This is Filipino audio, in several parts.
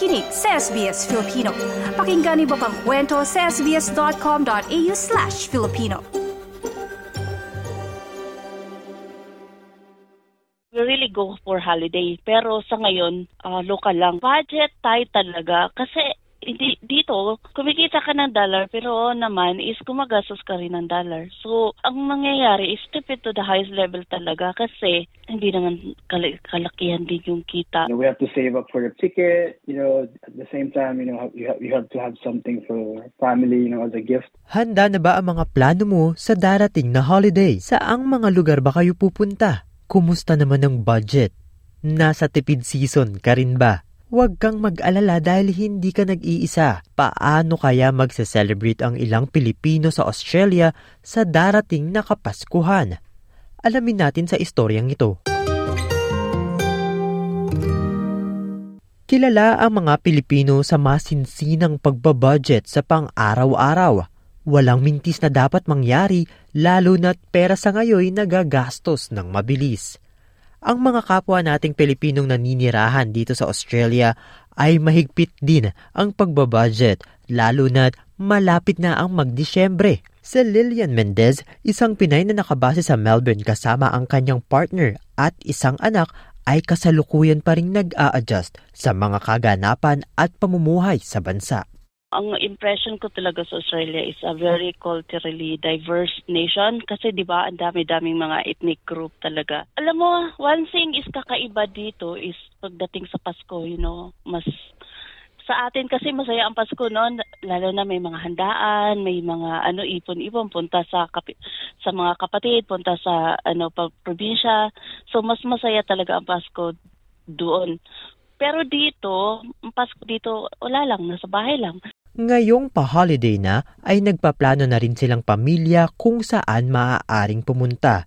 nakikinig sa SBS Filipino. Pakinggan niyo pang kwento sa sbs.com.au slash Filipino. We really go for holiday. Pero sa ngayon, uh, local lang. Budget tight talaga kasi hindi, dito, kumikita ka ng dollar pero naman is kumagastos ka rin ng dollar. So, ang mangyayari is stupid to the highest level talaga kasi hindi naman kal- kalakihan din yung kita. You know, we have to save up for the ticket, you know, at the same time, you know, you have, you have to have something for family, you know, as a gift. Handa na ba ang mga plano mo sa darating na holiday? Saang mga lugar ba kayo pupunta? Kumusta naman ang budget? Nasa tipid season ka rin ba? Huwag kang mag-alala dahil hindi ka nag-iisa. Paano kaya magse-celebrate ang ilang Pilipino sa Australia sa darating na Kapaskuhan? Alamin natin sa istoryang ito. Kilala ang mga Pilipino sa masinsinang pagbabudget sa pang-araw-araw. Walang mintis na dapat mangyari lalo na't pera sa ngayon nagagastos ng mabilis ang mga kapwa nating Pilipinong naninirahan dito sa Australia ay mahigpit din ang pagbabudget lalo na't malapit na ang magdisyembre. Si Lillian Mendez, isang Pinay na nakabase sa Melbourne kasama ang kanyang partner at isang anak ay kasalukuyan pa rin nag-a-adjust sa mga kaganapan at pamumuhay sa bansa. Ang impression ko talaga sa Australia is a very culturally diverse nation kasi 'di ba ang dami-daming mga ethnic group talaga. Alam mo, one thing is kakaiba dito is pagdating sa Pasko, you know, mas sa atin kasi masaya ang Pasko noon, lalo na may mga handaan, may mga ano ipon-ipon punta sa kapi, sa mga kapatid, punta sa ano pa, probinsya. So mas masaya talaga ang Pasko doon. Pero dito, ang Pasko dito, wala lang, nasa bahay lang. Ngayong pa-holiday na ay nagpaplano na rin silang pamilya kung saan maaaring pumunta.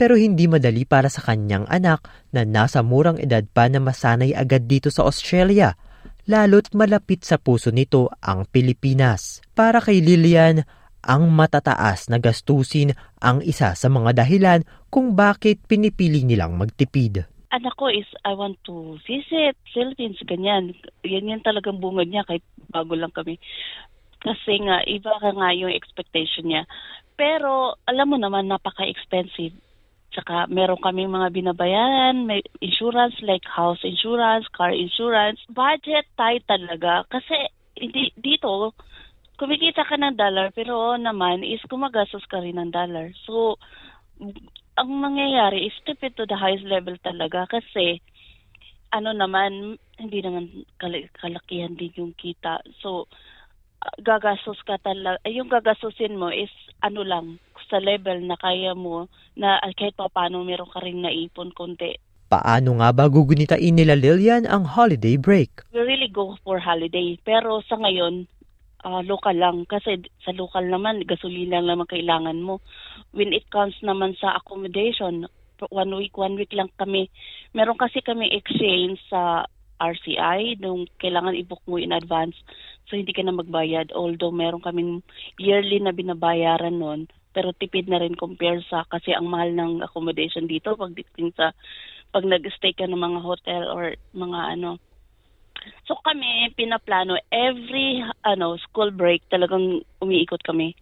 Pero hindi madali para sa kanyang anak na nasa murang edad pa na masanay agad dito sa Australia, lalo't malapit sa puso nito ang Pilipinas. Para kay Lilian, ang matataas na gastusin ang isa sa mga dahilan kung bakit pinipili nilang magtipid anak ko is I want to visit Philippines, ganyan. Yan yan talagang bungad niya kahit bago lang kami. Kasi nga, iba ka nga yung expectation niya. Pero, alam mo naman, napaka-expensive. Tsaka, meron kami mga binabayaran, may insurance like house insurance, car insurance. Budget tight talaga. Kasi, hindi, dito, kumikita ka ng dollar, pero naman is kumagastos ka rin ng dollar. So, ang mangyayari is stupid to the highest level talaga kasi ano naman, hindi naman kalakihan din yung kita. So, gagastos ka talaga, yung gagastusin mo is ano lang, sa level na kaya mo, na kahit pa paano meron ka rin naipon konti. Paano nga ba gugunitain nila Lilian ang holiday break? We really go for holiday. Pero sa ngayon, uh, local lang. Kasi sa local naman gasolina lang naman kailangan mo. When it comes naman sa accommodation one week one week lang kami. Meron kasi kami exchange sa RCI nung kailangan i-book mo in advance. So hindi ka na magbayad. Although meron kaming yearly na binabayaran noon pero tipid na rin compare sa kasi ang mahal ng accommodation dito pagdating sa pag nag-stay ka ng mga hotel or mga ano So kami pinaplano every ano school break talagang umiikot kami.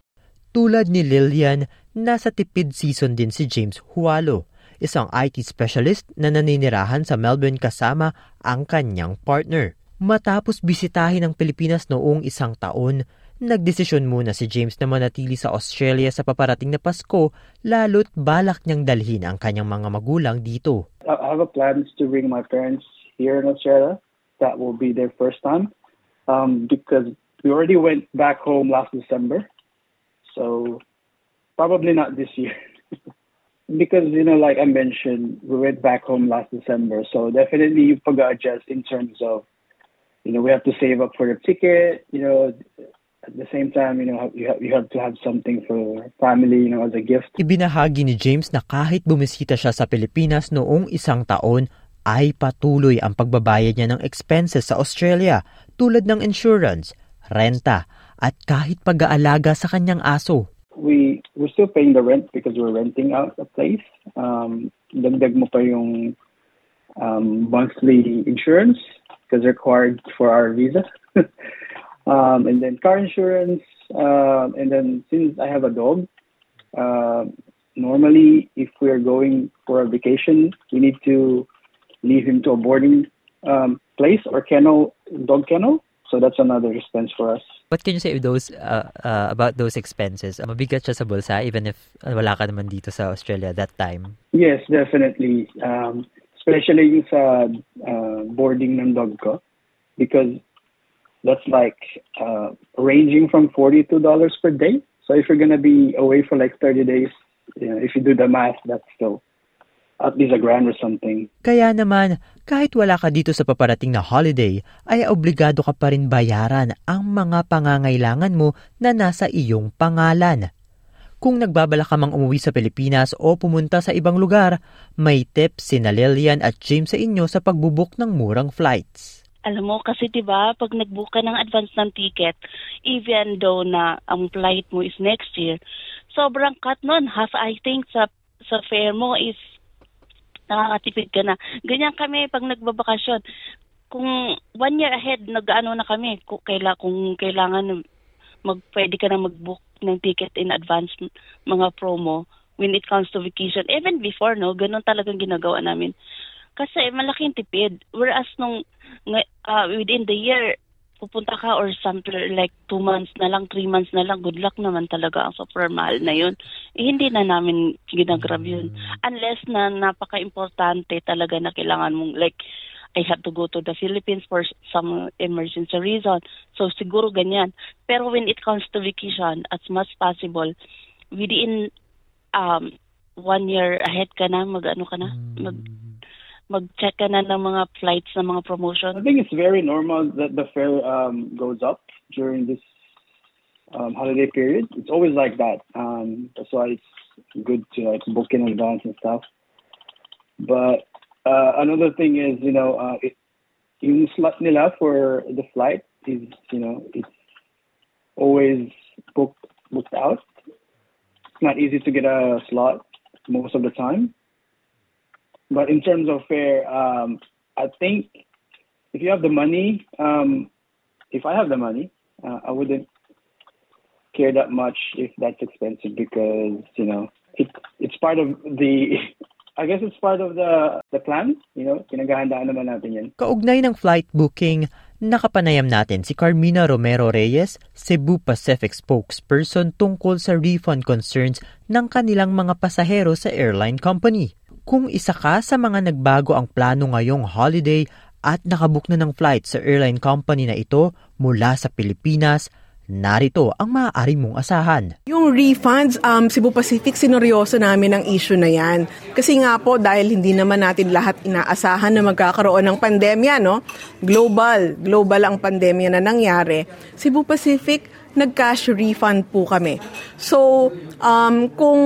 Tulad ni Lillian, nasa tipid season din si James Hualo, isang IT specialist na naninirahan sa Melbourne kasama ang kanyang partner. Matapos bisitahin ang Pilipinas noong isang taon, nagdesisyon muna si James na manatili sa Australia sa paparating na Pasko, lalo't balak niyang dalhin ang kanyang mga magulang dito. I have a plans to bring my parents here in Australia that will be their first time um, because we already went back home last December. So probably not this year. because, you know, like I mentioned, we went back home last December. So definitely you forgot adjust in terms of, you know, we have to save up for the ticket, you know, at the same time, you know, you have, you have to have something for family, you know, as a gift. Ibinahagi ni James na kahit bumisita siya sa Pilipinas noong isang taon, ay patuloy ang pagbabayad niya ng expenses sa Australia tulad ng insurance, renta, at kahit pag-aalaga sa kanyang aso. We, we're still paying the rent because we're renting out a place. Um, dagdag mo pa yung um, monthly insurance because required for our visa. um, and then car insurance. Um, and then since I have a dog, uh, normally if we're going for a vacation, we need to leave him to a boarding um, place or kennel, dog kennel. So that's another expense for us. What can you say those uh, uh, about those expenses? Mabigat siya sa bulsa even if uh, wala ka naman dito sa Australia that time. Yes, definitely. Um, especially yung sa uh, boarding ng dog ko because that's like uh, ranging from $42 per day. So if you're gonna be away for like 30 days, you know, if you do the math, that's still at least a grand or something. Kaya naman, kahit wala ka dito sa paparating na holiday, ay obligado ka pa rin bayaran ang mga pangangailangan mo na nasa iyong pangalan. Kung nagbabala ka mang umuwi sa Pilipinas o pumunta sa ibang lugar, may tips si Lilian at James sa inyo sa pagbubuk ng murang flights. Alam mo, kasi 'di ba pag nag-book ka ng advance ng ticket, even though na ang flight mo is next year, sobrang cut nun. Half, I think, sa, sa fare mo is nakakatipid ka na. Ganyan kami pag nagbabakasyon. Kung one year ahead, nag-ano na kami, kung, kaila, kung kailangan mag, pwede ka na mag-book ng ticket in advance, mga promo, when it comes to vacation. Even before, no, ganun talagang ginagawa namin. Kasi malaking tipid. Whereas nung uh, within the year, pupunta ka or something like two months na lang, three months na lang, good luck naman talaga ang super mahal na yun. Eh, hindi na namin ginagrab yun. Unless na napaka-importante talaga na kailangan mong like, I have to go to the Philippines for some emergency reason. So siguro ganyan. Pero when it comes to vacation, as much possible, within um, one year ahead ka na, mag-ano ka na, mag mag-check ka na ng mga flights ng mga promotion? I think it's very normal that the fare um, goes up during this um, holiday period. It's always like that. Um, that's why it's good to like book in advance and stuff. But uh, another thing is, you know, uh, it, yung slot nila for the flight is, you know, it's always booked booked out. It's not easy to get a slot most of the time. But in terms of fare, um, I think if you have the money, um, if I have the money, uh, I wouldn't care that much if that's expensive because you know it it's part of the I guess it's part of the the plan, you know, kinagahandaan naman natin yan. Kaugnay ng flight booking, nakapanayam natin si Carmina Romero Reyes, Cebu Pacific spokesperson tungkol sa refund concerns ng kanilang mga pasahero sa airline company. Kung isa ka sa mga nagbago ang plano ngayong holiday at nakabook na ng flight sa airline company na ito mula sa Pilipinas, narito ang maaari mong asahan. Yung refunds, um, Cebu Pacific, sineryoso namin ang issue na yan. Kasi nga po, dahil hindi naman natin lahat inaasahan na magkakaroon ng pandemya, no? Global, global ang pandemya na nangyari. Cebu Pacific, nag-cash refund po kami. So, um, kung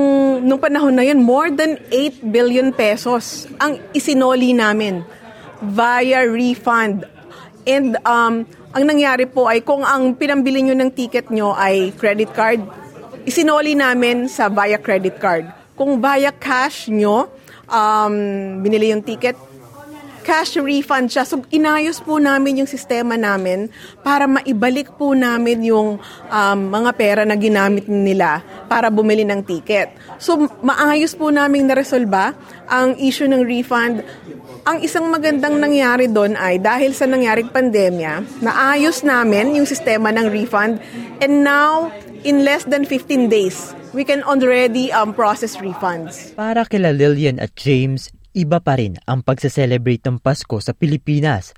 nung panahon na yun, more than 8 billion pesos ang isinoli namin via refund. And um, ang nangyari po ay kung ang pinambili nyo ng ticket nyo ay credit card, isinoli namin sa via credit card. Kung via cash nyo, um, binili yung ticket, cash refund siya. So, inayos po namin yung sistema namin para maibalik po namin yung um, mga pera na ginamit nila para bumili ng ticket. So, maayos po namin naresolba ang issue ng refund. Ang isang magandang nangyari doon ay dahil sa nangyaring pandemya, naayos namin yung sistema ng refund and now, in less than 15 days, we can already um, process refunds. Para kila Lillian at James, Iba pa rin ang pagse-celebrate ng Pasko sa Pilipinas.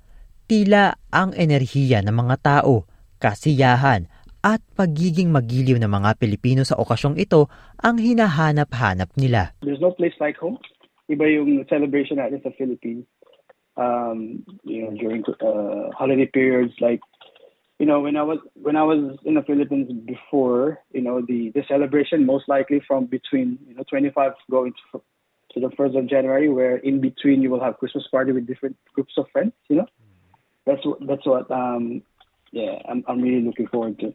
Tila ang enerhiya ng mga tao, kasiyahan at pagiging magiliw ng mga Pilipino sa okasyong ito ang hinahanap-hanap nila. There's no place like home. Iba yung celebration natin sa Philippines. Um, you know, during uh, holiday periods like you know when I was when I was in the Philippines before, you know, the the celebration most likely from between you know 25 going to to the first of January, where in between you will have Christmas party with different groups of friends. You know, that's that's what um yeah I'm I'm really looking forward to.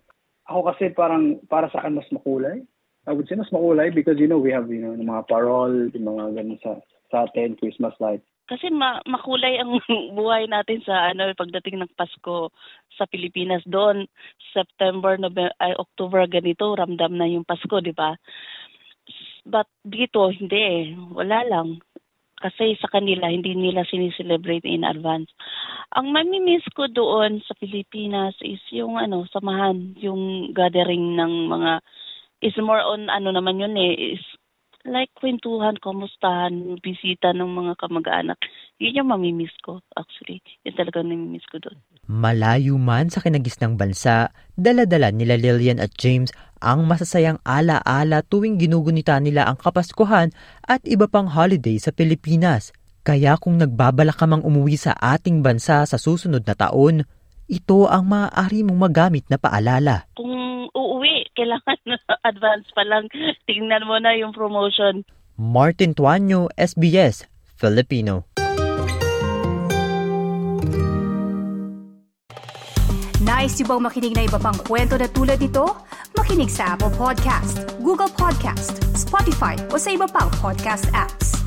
Ako kasi parang para sa akin mas makulay. I would say mas makulay because you know we have you know yung mga parol, yung mga ganun sa sa atin, Christmas lights. kasi ma- makulay ang buhay natin sa ano pagdating ng Pasko sa Pilipinas doon September November ay October ganito ramdam na yung Pasko di ba but dito hindi. Wala lang. Kasi sa kanila hindi nila sinicelebrate in advance. Ang mamimiss ko doon sa Pilipinas is yung ano samahan yung gathering ng mga is more on ano naman yun eh is like kwentuhan, kamustahan, bisita ng mga kamag-anak. Yun yung mamimiss ko, actually. Yun talaga namimiss ko doon. Malayo man sa kinagisnang bansa, daladala nila Lillian at James ang masasayang ala-ala tuwing ginugunita nila ang Kapaskuhan at iba pang holiday sa Pilipinas. Kaya kung nagbabala ka mang umuwi sa ating bansa sa susunod na taon, ito ang maaari mong magamit na paalala. Kung uuwi, kailangan advance pa lang. Tingnan mo na yung promotion. Martin Tuanyo, SBS, Filipino. Nice yung bang makinig na iba pang kwento na tulad ito? Makinig sa Apple Podcast, Google Podcast, Spotify o sa iba pang podcast apps.